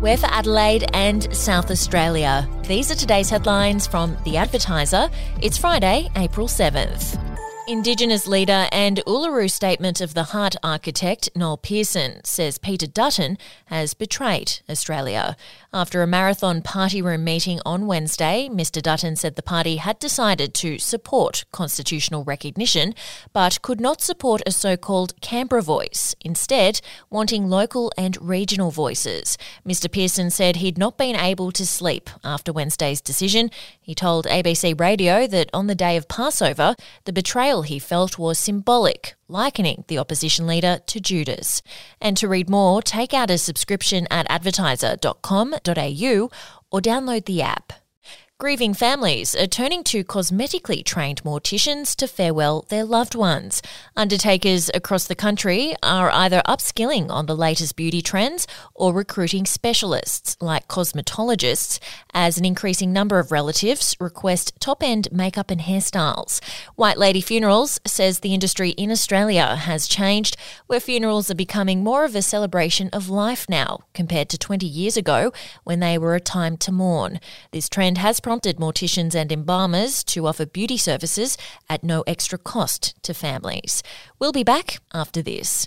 We're for Adelaide and South Australia. These are today's headlines from The Advertiser. It's Friday, April 7th. Indigenous leader and Uluru Statement of the Heart architect Noel Pearson says Peter Dutton has betrayed Australia. After a marathon party room meeting on Wednesday, Mr Dutton said the party had decided to support constitutional recognition, but could not support a so called Canberra voice, instead, wanting local and regional voices. Mr Pearson said he'd not been able to sleep after Wednesday's decision. He told ABC Radio that on the day of Passover, the betrayal he felt was symbolic, likening the opposition leader to Judas. And to read more, take out a subscription at advertiser.com.au or download the app. Grieving families are turning to cosmetically trained morticians to farewell their loved ones. Undertakers across the country are either upskilling on the latest beauty trends or recruiting specialists like cosmetologists as an increasing number of relatives request top end makeup and hairstyles. White Lady Funerals says the industry in Australia has changed, where funerals are becoming more of a celebration of life now compared to 20 years ago when they were a time to mourn. This trend has prompted morticians and embalmers to offer beauty services at no extra cost to families. We'll be back after this.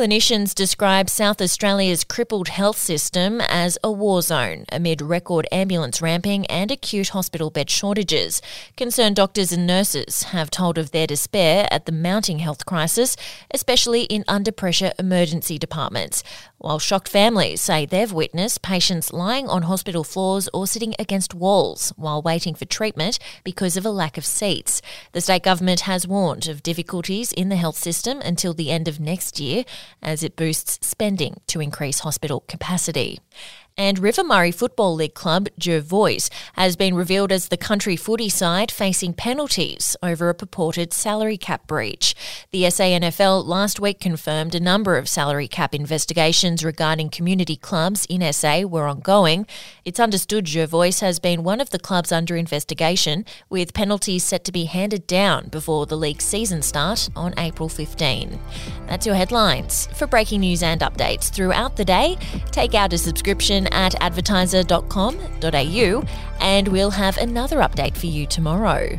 Clinicians describe South Australia's crippled health system as a war zone amid record ambulance ramping and acute hospital bed shortages. Concerned doctors and nurses have told of their despair at the mounting health crisis, especially in under pressure emergency departments. While shocked families say they've witnessed patients lying on hospital floors or sitting against walls while waiting for treatment because of a lack of seats. The state government has warned of difficulties in the health system until the end of next year as it boosts spending to increase hospital capacity. And River Murray Football League club Jervois has been revealed as the country footy side facing penalties over a purported salary cap breach. The SANFL last week confirmed a number of salary cap investigations regarding community clubs in SA were ongoing. It's understood Jervois has been one of the clubs under investigation, with penalties set to be handed down before the league season start on April 15. That's your headlines. For breaking news and updates throughout the day, take out a subscription at advertiser.com.au and we'll have another update for you tomorrow.